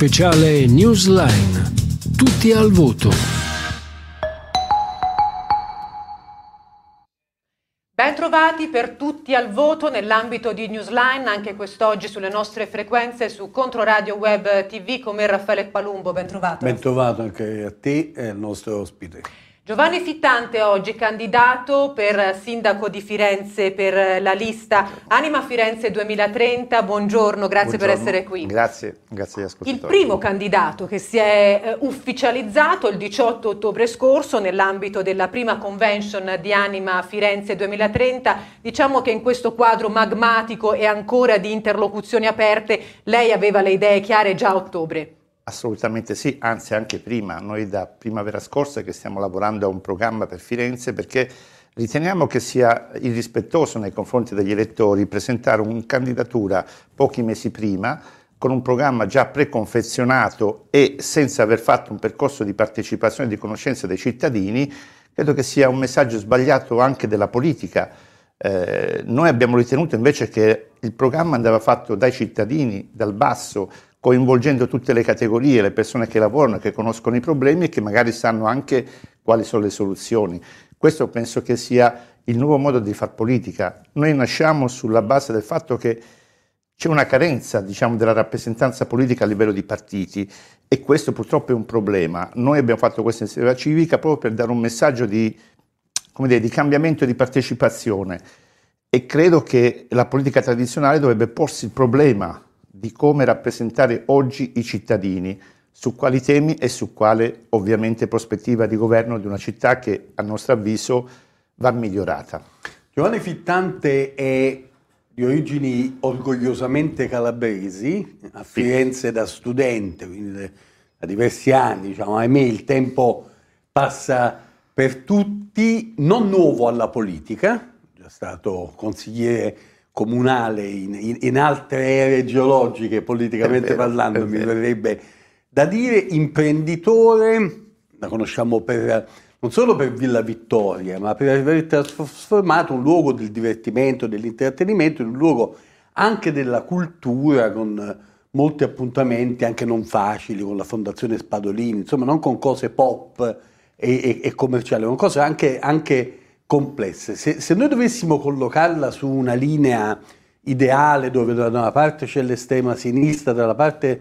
speciale Newsline. Tutti al voto. Bentrovati per tutti al voto nell'ambito di Newsline, anche quest'oggi sulle nostre frequenze su Controradio Web TV con me Raffaele Palumbo, bentrovato. Bentrovato anche a te e al nostro ospite. Giovanni Fittante oggi candidato per sindaco di Firenze per la lista Anima Firenze 2030. Buongiorno, grazie Buongiorno. per essere qui. Grazie, grazie agli ascoltatori. Il primo candidato che si è eh, ufficializzato il 18 ottobre scorso nell'ambito della prima convention di Anima Firenze 2030. Diciamo che in questo quadro magmatico e ancora di interlocuzioni aperte lei aveva le idee chiare già a ottobre. Assolutamente sì, anzi anche prima. Noi da primavera scorsa che stiamo lavorando a un programma per Firenze perché riteniamo che sia irrispettoso nei confronti degli elettori presentare una candidatura pochi mesi prima con un programma già preconfezionato e senza aver fatto un percorso di partecipazione e di conoscenza dei cittadini, credo che sia un messaggio sbagliato anche della politica. Eh, noi abbiamo ritenuto invece che il programma andava fatto dai cittadini, dal basso, coinvolgendo tutte le categorie, le persone che lavorano, che conoscono i problemi e che magari sanno anche quali sono le soluzioni. Questo penso che sia il nuovo modo di far politica. Noi nasciamo sulla base del fatto che c'è una carenza diciamo, della rappresentanza politica a livello di partiti e questo purtroppo è un problema. Noi abbiamo fatto questa iniziativa civica proprio per dare un messaggio di, dire, di cambiamento e di partecipazione e credo che la politica tradizionale dovrebbe porsi il problema di come rappresentare oggi i cittadini, su quali temi e su quale ovviamente prospettiva di governo di una città che a nostro avviso va migliorata. Giovanni Fittante è di origini orgogliosamente calabresi, a Firenze da studente, quindi da diversi anni, diciamo, ahimè il tempo passa per tutti, non nuovo alla politica, è stato consigliere comunale in, in, altre ere geologiche, politicamente vero, parlando, mi verrebbe da dire, imprenditore, la conosciamo per, non solo per Villa Vittoria, ma per aver trasformato un luogo del divertimento, dell'intrattenimento in un luogo anche della cultura, con molti appuntamenti anche non facili, con la Fondazione Spadolini, insomma non con cose pop e, e, e commerciali, con cose anche, anche complesse. Se, se, noi dovessimo collocarla su una linea ideale dove da una parte c'è l'estrema sinistra, dalla parte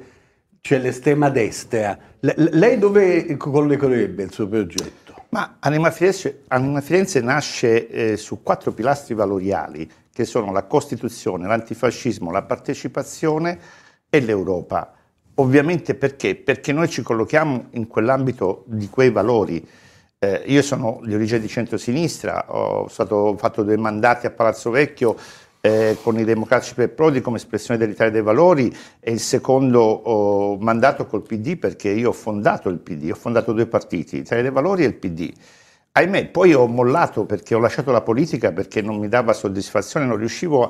c'è l'estrema destra, lei dove collocherebbe il suo progetto? Ma Anima Firenze, Anima Firenze nasce eh, su quattro pilastri valoriali che sono la Costituzione, l'antifascismo, la partecipazione e l'Europa. Ovviamente perché? Perché noi ci collochiamo in quell'ambito di quei valori. Eh, io sono di origine di centrosinistra, ho stato, fatto due mandati a Palazzo Vecchio eh, con i democratici per Prodi come espressione dell'Italia dei Valori e il secondo oh, mandato col PD perché io ho fondato il PD, ho fondato due partiti, l'Italia dei Valori e il PD. Ahimè, poi ho mollato perché ho lasciato la politica perché non mi dava soddisfazione, non riuscivo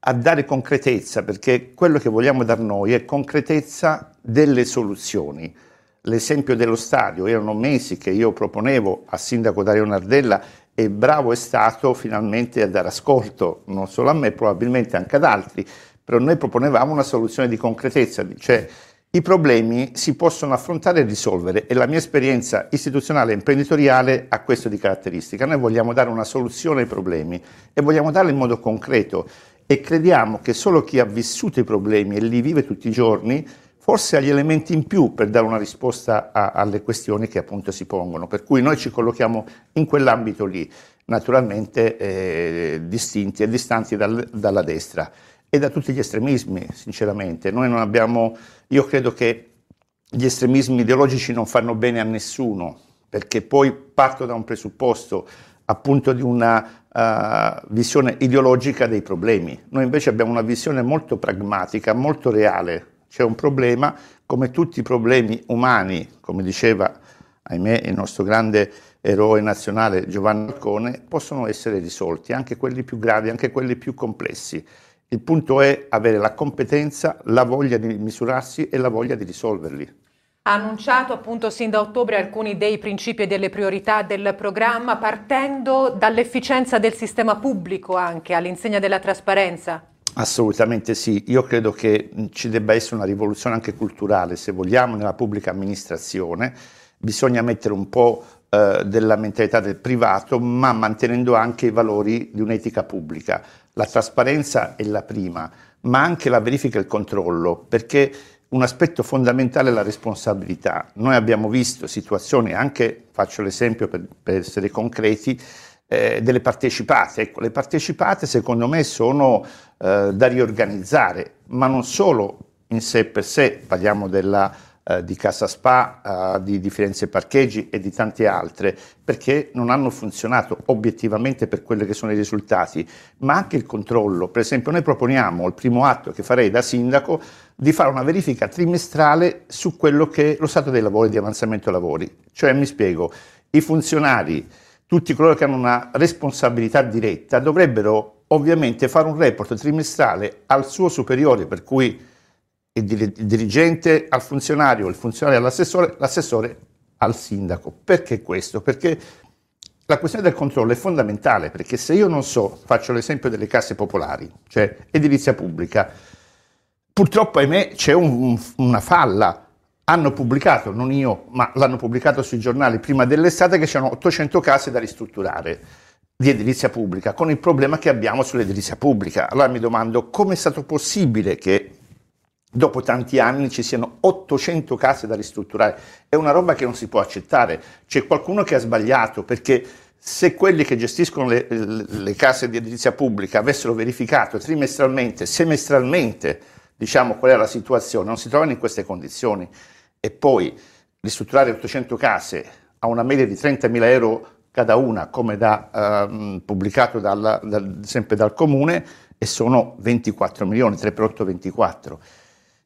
a dare concretezza, perché quello che vogliamo dar noi è concretezza delle soluzioni l'esempio dello stadio, erano mesi che io proponevo a sindaco Dario Nardella e bravo è stato finalmente a dare ascolto, non solo a me, probabilmente anche ad altri, però noi proponevamo una soluzione di concretezza, cioè i problemi si possono affrontare e risolvere e la mia esperienza istituzionale e imprenditoriale ha questo di caratteristica. Noi vogliamo dare una soluzione ai problemi e vogliamo darla in modo concreto e crediamo che solo chi ha vissuto i problemi e li vive tutti i giorni forse ha gli elementi in più per dare una risposta a, alle questioni che appunto si pongono. Per cui noi ci collochiamo in quell'ambito lì, naturalmente eh, distinti e distanti dal, dalla destra e da tutti gli estremismi, sinceramente. Noi non abbiamo, io credo che gli estremismi ideologici non fanno bene a nessuno, perché poi parto da un presupposto appunto di una uh, visione ideologica dei problemi. Noi invece abbiamo una visione molto pragmatica, molto reale c'è un problema, come tutti i problemi umani, come diceva, ahimè, il nostro grande eroe nazionale Giovanni Falcone, possono essere risolti, anche quelli più gravi, anche quelli più complessi. Il punto è avere la competenza, la voglia di misurarsi e la voglia di risolverli. Ha annunciato appunto sin da ottobre alcuni dei principi e delle priorità del programma, partendo dall'efficienza del sistema pubblico anche all'insegna della trasparenza. Assolutamente sì, io credo che ci debba essere una rivoluzione anche culturale, se vogliamo, nella pubblica amministrazione, bisogna mettere un po' eh, della mentalità del privato, ma mantenendo anche i valori di un'etica pubblica. La trasparenza è la prima, ma anche la verifica e il controllo, perché un aspetto fondamentale è la responsabilità. Noi abbiamo visto situazioni, anche faccio l'esempio per, per essere concreti, eh, delle partecipate. Ecco, le partecipate secondo me sono eh, da riorganizzare, ma non solo in sé per sé, parliamo della eh, di Casa Spa, eh, di, di, Firenze Parcheggi e di tante altre, perché non hanno funzionato obiettivamente per quelli che sono i risultati, ma anche il controllo. Per esempio noi proponiamo, il primo atto che farei da sindaco, di fare una verifica trimestrale su quello che è lo stato dei lavori, di avanzamento lavori. Cioè, mi spiego, i funzionari, tutti coloro che hanno una responsabilità diretta, dovrebbero ovviamente fare un report trimestrale al suo superiore, per cui il dirigente al funzionario, il funzionario all'assessore, l'assessore al sindaco. Perché questo? Perché la questione del controllo è fondamentale, perché se io non so, faccio l'esempio delle casse popolari, cioè edilizia pubblica, purtroppo ahimè c'è un, una falla. Hanno pubblicato, non io, ma l'hanno pubblicato sui giornali prima dell'estate che c'erano 800 case da ristrutturare di edilizia pubblica, con il problema che abbiamo sull'edilizia pubblica. Allora mi domando come è stato possibile che dopo tanti anni ci siano 800 case da ristrutturare. È una roba che non si può accettare. C'è qualcuno che ha sbagliato perché se quelli che gestiscono le, le case di edilizia pubblica avessero verificato trimestralmente, semestralmente, diciamo qual è la situazione, non si trovano in queste condizioni. E poi ristrutturare 800 case a una media di 30.000 euro cada una, come da, uh, pubblicato dal, dal, sempre dal comune, e sono 24 milioni, 3 per 8 24.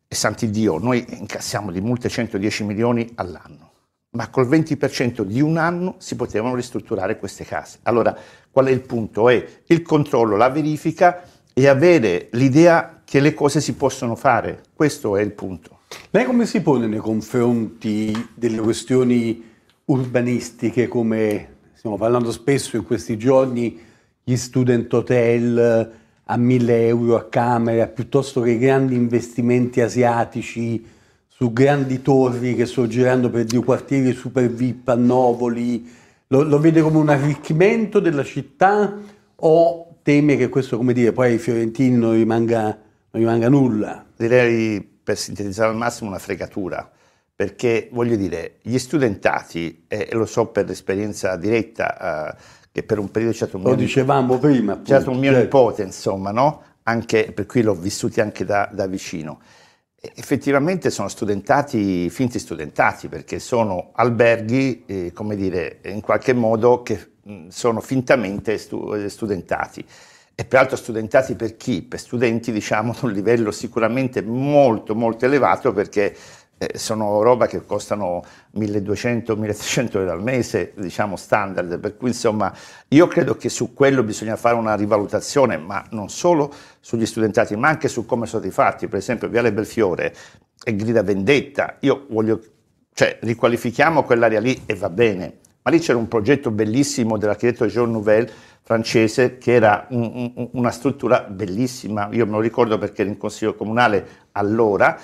E santi Dio, noi incassiamo di multe 110 milioni all'anno, ma col 20% di un anno si potevano ristrutturare queste case. Allora, qual è il punto? È il controllo, la verifica e avere l'idea che le cose si possono fare. Questo è il punto. Lei come si pone nei confronti delle questioni urbanistiche, come stiamo parlando spesso in questi giorni, gli student hotel, a 1000 euro a camera, piuttosto che grandi investimenti asiatici su grandi torri che sorgeranno per due quartieri super VIP a Novoli, lo, lo, vede come un arricchimento della città o teme che questo, come dire, poi ai fiorentini non rimanga, non rimanga nulla? Direi, per sintetizzare al massimo, una fregatura perché voglio dire, gli studentati, e lo so per esperienza diretta, eh, che per un periodo c'è stato un mio, Lo dicevamo prima, appunto, stato un mio certo. nipote, insomma, no? Anche, per cui l'ho vissuti anche da, da vicino. E effettivamente sono studentati, finti studentati, perché sono alberghi, eh, come dire, in qualche modo che mh, sono fintamente stu- studentati. E peraltro studentati per chi? Per studenti, diciamo, di un livello sicuramente molto, molto elevato, perché eh, sono roba che costano 1200-1300 euro al mese, diciamo standard, per cui insomma io credo che su quello bisogna fare una rivalutazione, ma non solo sugli studentati, ma anche su come sono stati fatti, per esempio Viale Belfiore e Grida Vendetta, io voglio, cioè riqualifichiamo quell'area lì e va bene, ma lì c'era un progetto bellissimo dell'architetto Jean Nouvel francese che era un, un, una struttura bellissima, io me lo ricordo perché ero in consiglio comunale allora,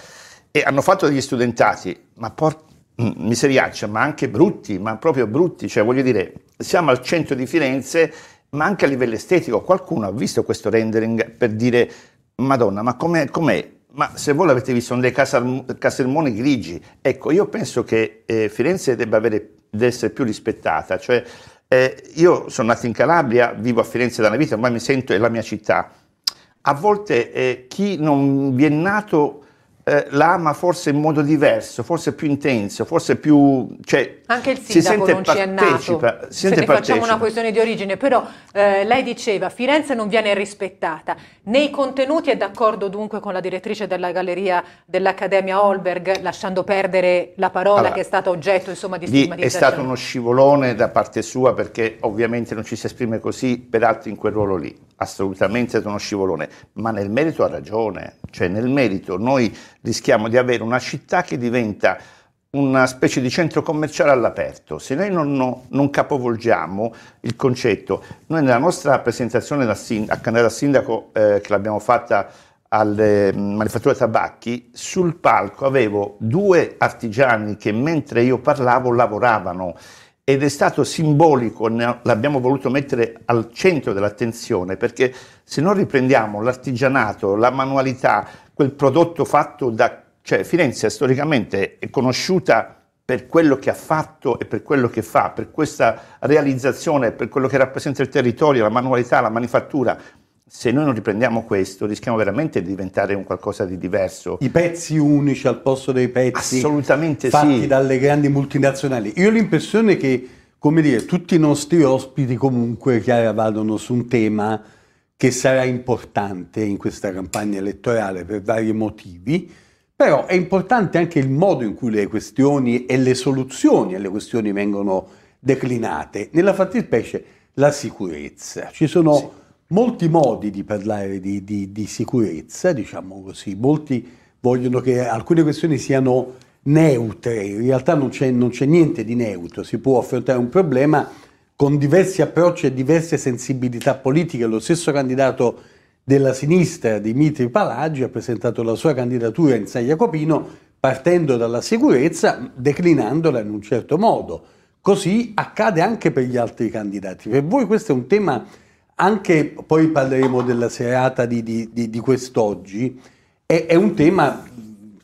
e hanno fatto degli studentati, ma por- mm, miseriaccia, ma anche brutti, ma proprio brutti, cioè voglio dire, siamo al centro di Firenze, ma anche a livello estetico, qualcuno ha visto questo rendering per dire, madonna, ma com'è? com'è? Ma se voi l'avete visto, sono dei casermoni grigi. Ecco, io penso che eh, Firenze debba avere, essere più rispettata, cioè eh, io sono nato in Calabria, vivo a Firenze da una vita, ormai mi sento, è la mia città. A volte eh, chi non vi è nato eh, l'ama forse in modo diverso, forse più intenso, forse più... Cioè, Anche il sindaco non ci è nato, si se ne facciamo una questione di origine, però eh, lei diceva Firenze non viene rispettata. Nei contenuti è d'accordo dunque con la direttrice della galleria dell'Accademia Holberg, lasciando perdere la parola allora, che è stata oggetto insomma, di stigmatizzazione? È stato uno scivolone da parte sua perché ovviamente non ci si esprime così, peraltro in quel ruolo lì assolutamente è uno scivolone, ma nel merito ha ragione, cioè nel merito noi rischiamo di avere una città che diventa una specie di centro commerciale all'aperto. Se noi non, no, non capovolgiamo il concetto, noi nella nostra presentazione da a candidato a sindaco eh, che l'abbiamo fatta alle mm, manifatture tabacchi, sul palco avevo due artigiani che mentre io parlavo lavoravano ed è stato simbolico, l'abbiamo voluto mettere al centro dell'attenzione perché se non riprendiamo l'artigianato, la manualità, quel prodotto fatto da... cioè Firenze storicamente è conosciuta per quello che ha fatto e per quello che fa, per questa realizzazione, per quello che rappresenta il territorio, la manualità, la manifattura, se noi non riprendiamo questo, rischiamo veramente di diventare un qualcosa di diverso. I pezzi unici al posto dei pezzi Assolutamente fatti sì. dalle grandi multinazionali. Io ho l'impressione che, come dire, tutti i nostri ospiti comunque chiara vadano su un tema che sarà importante in questa campagna elettorale per vari motivi, però è importante anche il modo in cui le questioni e le soluzioni alle questioni vengono declinate. Nella fattispecie la sicurezza. Ci sono sì molti modi di parlare di, di, di, sicurezza, diciamo così, molti vogliono che alcune questioni siano neutre, in realtà non c'è, non c'è niente di neutro, si può affrontare un problema con diversi approcci e diverse sensibilità politiche. Lo stesso candidato della sinistra, Dimitri Palagi, ha presentato la sua candidatura in San Jacopino partendo dalla sicurezza, declinandola in un certo modo. Così accade anche per gli altri candidati. Per voi questo è un tema anche poi parleremo della serata di, di, di, di quest'oggi, è, è, un tema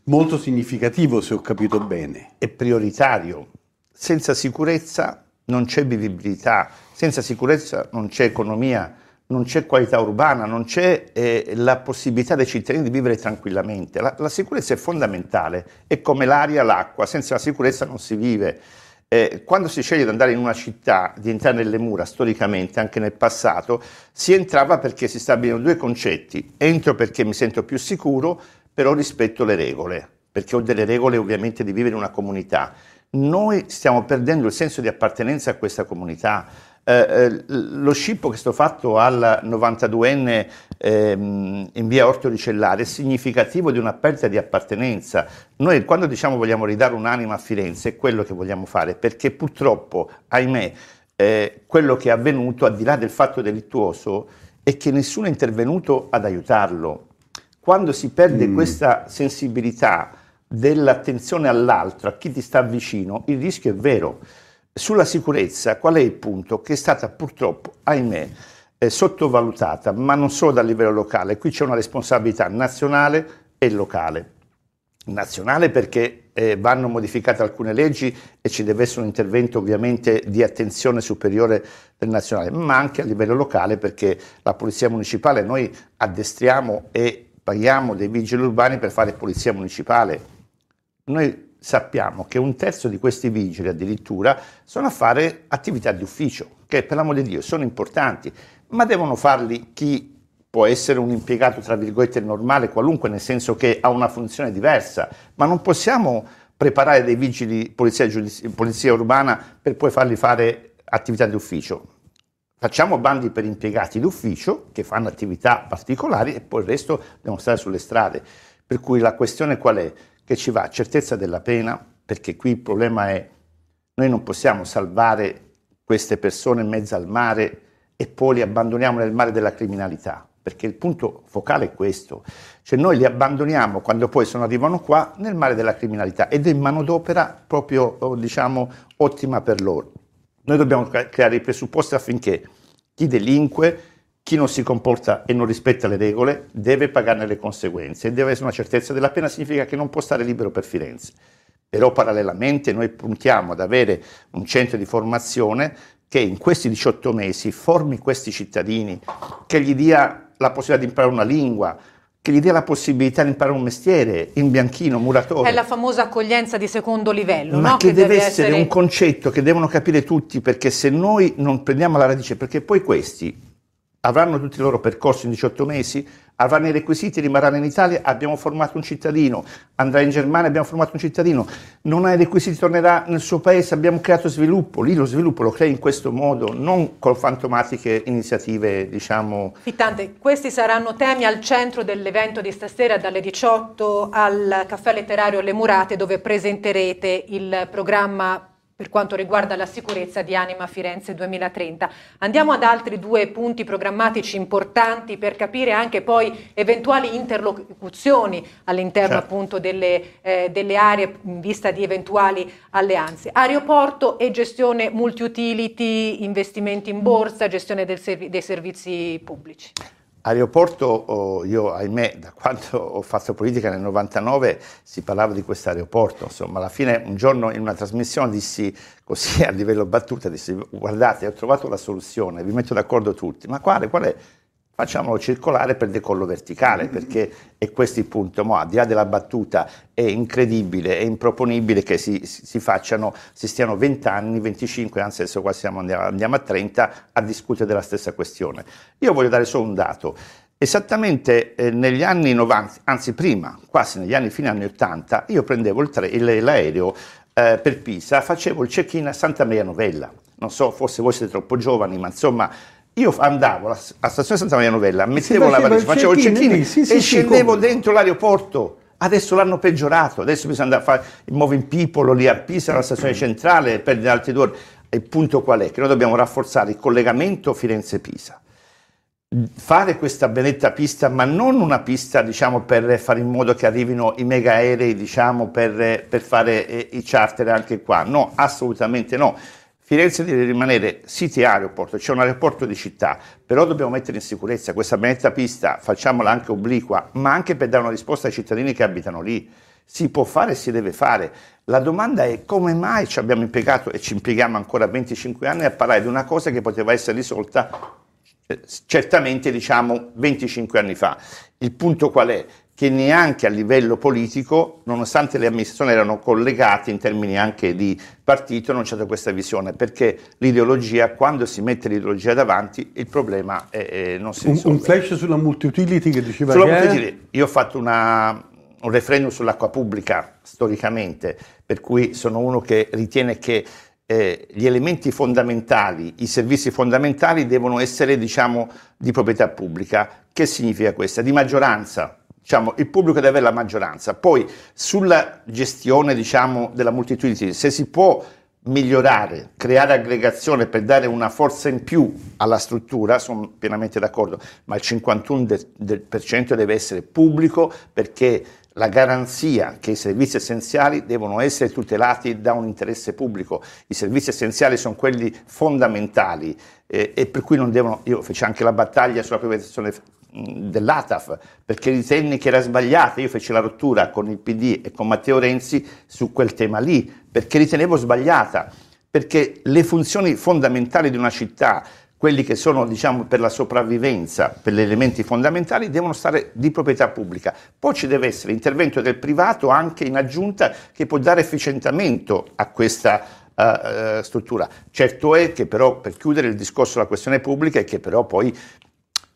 molto significativo se ho capito bene. È prioritario. Senza sicurezza non c'è vivibilità, senza sicurezza non c'è economia, non c'è qualità urbana, non c'è eh, la possibilità dei cittadini di vivere tranquillamente. La, la sicurezza è fondamentale, è come l'aria, l'acqua, senza la sicurezza non si vive. Eh, quando si sceglie di andare in una città, di entrare nelle mura, storicamente, anche nel passato, si entrava perché si stabilirono due concetti. Entro perché mi sento più sicuro, però rispetto le regole, perché ho delle regole ovviamente di vivere in una comunità. Noi stiamo perdendo il senso di appartenenza a questa comunità. Eh, eh, lo scippo che è stato fatto al 92enne ehm, in via Orto Ricellare è significativo di una perdita di appartenenza. Noi quando diciamo vogliamo ridare un'anima a Firenze è quello che vogliamo fare, perché purtroppo, ahimè, eh, quello che è avvenuto, al di là del fatto delittuoso, è che nessuno è intervenuto ad aiutarlo. Quando si perde mm. questa sensibilità dell'attenzione all'altro, a chi ti sta vicino, il rischio è vero. Sulla sicurezza, qual è il punto? Che è stata purtroppo, ahimè, eh, sottovalutata, ma non solo dal livello locale. Qui c'è una responsabilità nazionale e locale. Nazionale perché eh, vanno modificate alcune leggi e ci deve essere un intervento ovviamente di attenzione superiore del nazionale, ma anche a livello locale perché la Polizia Municipale noi addestriamo e paghiamo dei vigili urbani per fare polizia municipale. Noi sappiamo che un terzo di questi vigili addirittura sono a fare attività di ufficio, che per l'amore di Dio sono importanti, ma devono farli chi può essere un impiegato, tra virgolette, normale, qualunque, nel senso che ha una funzione diversa, ma non possiamo preparare dei vigili polizia, polizia urbana per poi farli fare attività di ufficio. Facciamo bandi per impiegati d'ufficio che fanno attività particolari e poi il resto devono stare sulle strade. Per cui la questione qual è? Che ci va certezza della pena, perché qui il problema è noi non possiamo salvare queste persone in mezzo al mare e poi li abbandoniamo nel mare della criminalità, perché il punto focale è questo, cioè noi li abbandoniamo quando poi sono, arrivano qua nel mare della criminalità ed è manodopera proprio oh, diciamo ottima per loro. Noi dobbiamo creare i presupposti affinché chi delinque chi non si comporta e non rispetta le regole deve pagarne le conseguenze e deve essere una certezza della pena, significa che non può stare libero per Firenze. Però parallelamente noi puntiamo ad avere un centro di formazione che in questi 18 mesi formi questi cittadini, che gli dia la possibilità di imparare una lingua, che gli dia la possibilità di imparare un mestiere, in bianchino, muratore. È la famosa accoglienza di secondo livello, Ma no? che, che deve, deve essere, essere un concetto che devono capire tutti, perché se noi non prendiamo la radice, perché poi questi avranno tutti i loro percorsi in 18 mesi, avranno i requisiti, rimarranno in Italia, abbiamo formato un cittadino, andrà in Germania, abbiamo formato un cittadino, non ha i requisiti, tornerà nel suo paese, abbiamo creato sviluppo, lì lo sviluppo lo crea in questo modo, non con fantomatiche iniziative, diciamo... Fittante, questi saranno temi al centro dell'evento di stasera dalle 18 al Caffè Letterario Le Murate dove presenterete il programma per quanto riguarda la sicurezza di Anima Firenze 2030. Andiamo ad altri due punti programmatici importanti per capire anche poi eventuali interlocuzioni all'interno certo. appunto delle, eh, delle, aree in vista di eventuali alleanze. Aeroporto e gestione multi-utility, investimenti in borsa, gestione servi- dei servizi pubblici. Aeroporto, oh, io ahimè, da quando ho fatto politica nel 99 si parlava di questo aeroporto, insomma, alla fine un giorno in una trasmissione dissi così a livello battuta, dissi guardate, ho trovato la soluzione, vi metto d'accordo tutti, ma quale? Qual è? Facciamolo circolare per decollo verticale, perché è questo il punto. Mo, al di là della battuta è incredibile, è improponibile che si, si facciano, si stiano 20 anni, 25, anzi adesso qua siamo, andiamo, andiamo a 30, a discutere della stessa questione. Io voglio dare solo un dato. Esattamente eh, negli anni 90, anzi prima, quasi negli anni fine anni 80, io prendevo il tre, il, l'aereo eh, per Pisa, facevo il check-in a Santa Maria Novella. Non so, forse voi siete troppo giovani, ma insomma io andavo alla, stazione Santa Maria Novella, mettevo la valigia, facevo il check-in sì, sì, e scendevo come? dentro l'aeroporto. Adesso l'hanno peggiorato, adesso bisogna andare a fare il Moving People lì a Pisa, alla stazione centrale, perdere altri due ore. Il punto qual è? Che noi dobbiamo rafforzare il collegamento Firenze-Pisa. Fare questa benetta pista, ma non una pista diciamo, per fare in modo che arrivino i mega aerei diciamo, per, per fare eh, i charter anche qua. No, assolutamente no Firenze deve rimanere city aeroport, c'è un aeroporto di città, però dobbiamo mettere in sicurezza questa benedetta pista, facciamola anche obliqua, ma anche per dare una risposta ai cittadini che abitano lì. Si può fare e si deve fare. La domanda è come mai ci abbiamo impiegato e ci impieghiamo ancora 25 anni a parlare di una cosa che poteva essere risolta eh, certamente diciamo 25 anni fa. Il punto qual è? Che neanche a livello politico, nonostante le amministrazioni erano collegate in termini anche di partito, non c'è questa visione, perché l'ideologia, quando si mette l'ideologia davanti, il problema è, è, non si risolve. Un, un flash sulla multi-utility che diceva sulla multi-utility, io ho fatto una, un referendum sull'acqua pubblica, storicamente, per cui sono uno che ritiene che eh, gli elementi fondamentali, i servizi fondamentali devono essere, diciamo, di proprietà pubblica. Che significa questo? Di maggioranza, diciamo, il pubblico deve avere la maggioranza. Poi sulla gestione diciamo, della multitudine, se si può migliorare, creare aggregazione per dare una forza in più alla struttura, sono pienamente d'accordo, ma il 51% deve essere pubblico perché la garanzia che i servizi essenziali devono essere tutelati da un interesse pubblico. I servizi essenziali sono quelli fondamentali eh, e per cui non devono, io feci anche la battaglia sulla privatizzazione dell'ATAF perché ritenni che era sbagliata. Io feci la rottura con il PD e con Matteo Renzi su quel tema lì perché ritenevo sbagliata. Perché le funzioni fondamentali di una città, quelli che sono diciamo, per la sopravvivenza, per gli elementi fondamentali, devono stare di proprietà pubblica. Poi ci deve essere intervento del privato anche in aggiunta che può dare efficientamento a questa uh, struttura. Certo è che però, per chiudere il discorso della questione pubblica, è che però poi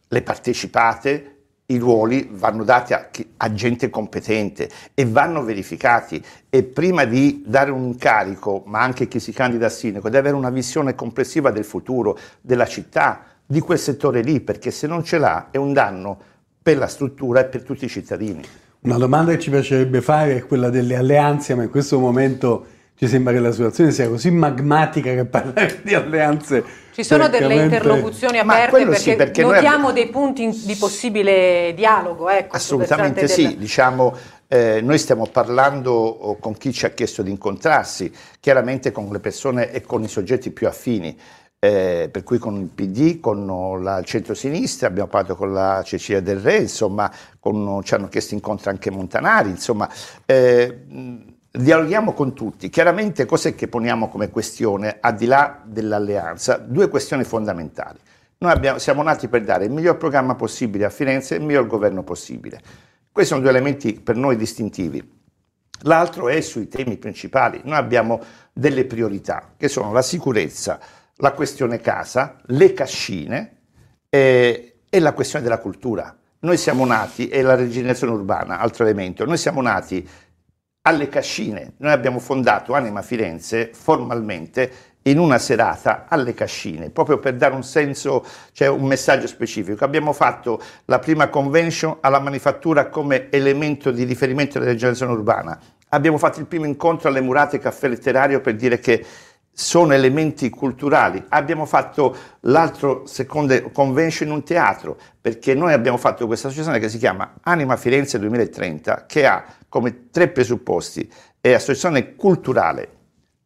le partecipate, i ruoli vanno dati a, a, gente competente e vanno verificati e prima di dare un incarico, ma anche chi si candida a sindaco, deve avere una visione complessiva del futuro, della città, di quel settore lì, perché se non ce l'ha è un danno per la struttura e per tutti i cittadini. Una domanda che ci piacerebbe fare è quella delle alleanze, ma in questo momento ci sembra che la situazione sia così magmatica che parlare di alleanze. Ci sono delle interlocuzioni aperte perché, sì, perché notiamo abbiamo... dei punti di possibile dialogo. Ecco, Assolutamente sì, della... diciamo, eh, noi stiamo parlando con chi ci ha chiesto di incontrarsi, chiaramente con le persone e con i soggetti più affini. Eh, per cui con il PD, con la centrosinistra, abbiamo parlato con la Cecilia Del Re, insomma, con, ci hanno chiesto incontri anche Montanari, insomma, eh, dialoghiamo con tutti. Chiaramente cos'è che poniamo come questione, al di là dell'alleanza? Due questioni fondamentali. Noi abbiamo, siamo nati per dare il miglior programma possibile a Firenze e il miglior governo possibile. Questi sono due elementi per noi distintivi. L'altro è sui temi principali. Noi abbiamo delle priorità, che sono la sicurezza, la questione casa, le cascine è, è la questione della cultura. Noi siamo nati, e la rigenerazione urbana, altro elemento, noi siamo nati alle Cascine, noi abbiamo fondato Anima Firenze formalmente in una serata alle Cascine, proprio per dare un senso, cioè un messaggio specifico. Abbiamo fatto la prima convention alla manifattura come elemento di riferimento della rigenerazione urbana. Abbiamo fatto il primo incontro alle Murate Caffè Letterario per dire che sono elementi culturali. Abbiamo fatto l'altro seconda convention in un teatro, perché noi abbiamo fatto questa associazione che si chiama Anima Firenze 2030, che ha come tre presupposti, è associazione culturale,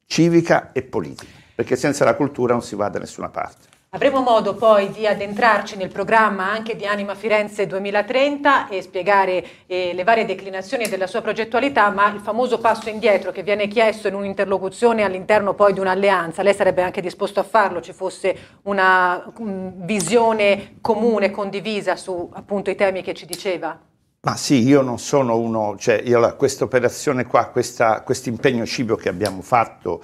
civica e politica, perché senza la cultura non si va da nessuna parte. Avremo modo poi di addentrarci nel programma anche di Anima Firenze 2030 e spiegare eh, le varie declinazioni della sua progettualità, ma il famoso passo indietro che viene chiesto in un'interlocuzione all'interno poi di un'alleanza, lei sarebbe anche disposto a farlo, ci fosse una um, visione comune, condivisa su appunto i temi che ci diceva? Ma sì, io non sono uno, cioè questa operazione qua, questo impegno cibo che abbiamo fatto,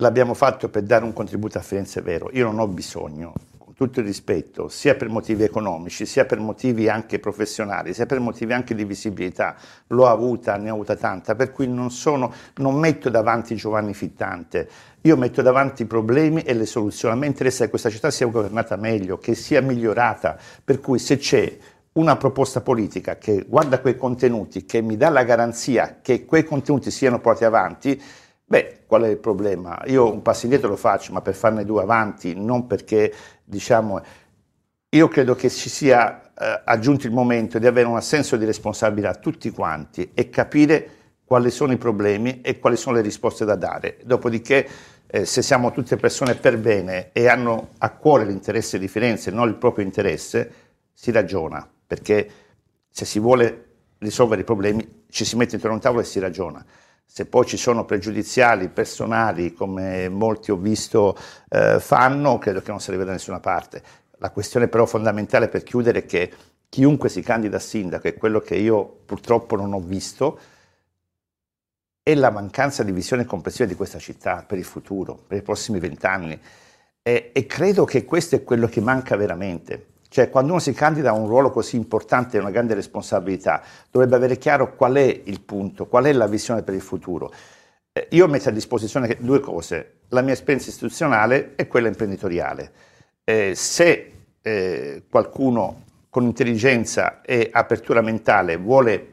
l'abbiamo fatto per dare un contributo a Firenze Vero. Io non ho bisogno, con tutto il rispetto, sia per motivi economici, sia per motivi anche professionali, sia per motivi anche di visibilità. L'ho avuta, ne ho avuta tanta, per cui non, sono, non metto davanti Giovanni Fittante, io metto davanti i problemi e le soluzioni. A me interessa che questa città sia governata meglio, che sia migliorata, per cui se c'è una proposta politica che guarda quei contenuti, che mi dà la garanzia che quei contenuti siano portati avanti, Beh, qual è il problema? Io un passo indietro lo faccio, ma per farne due avanti, non perché, diciamo, io credo che ci sia eh, aggiunto il momento di avere un senso di responsabilità tutti quanti e capire quali sono i problemi e quali sono le risposte da dare. Dopodiché, eh, se siamo tutte persone per bene e hanno a cuore l'interesse di Firenze, non il proprio interesse, si ragiona, perché se si vuole risolvere i problemi ci si mette intorno a un tavolo e si ragiona. Se poi ci sono pregiudiziali personali, come molti ho visto eh, fanno, credo che non si arrivi da nessuna parte. La questione però fondamentale per chiudere è che chiunque si candida a sindaco, è quello che io purtroppo non ho visto, è la mancanza di visione complessiva di questa città per il futuro, per i prossimi vent'anni. E, e credo che questo è quello che manca veramente. Cioè, quando uno si candida a un ruolo così importante e una grande responsabilità, dovrebbe avere chiaro qual è il punto, qual è la visione per il futuro. Eh, io metto a disposizione due cose, la mia esperienza istituzionale e quella imprenditoriale. Eh, se eh, qualcuno con intelligenza e apertura mentale vuole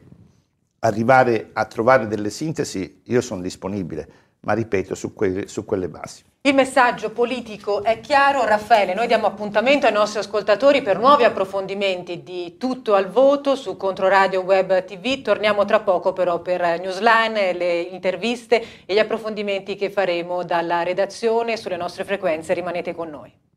arrivare a trovare delle sintesi, io sono disponibile, ma ripeto, su, que- su quelle basi. Il messaggio politico è chiaro. Raffaele, noi diamo appuntamento ai nostri ascoltatori per nuovi approfondimenti di tutto al voto su Controradio Web TV. Torniamo tra poco però per Newsline, le interviste e gli approfondimenti che faremo dalla redazione sulle nostre frequenze. Rimanete con noi.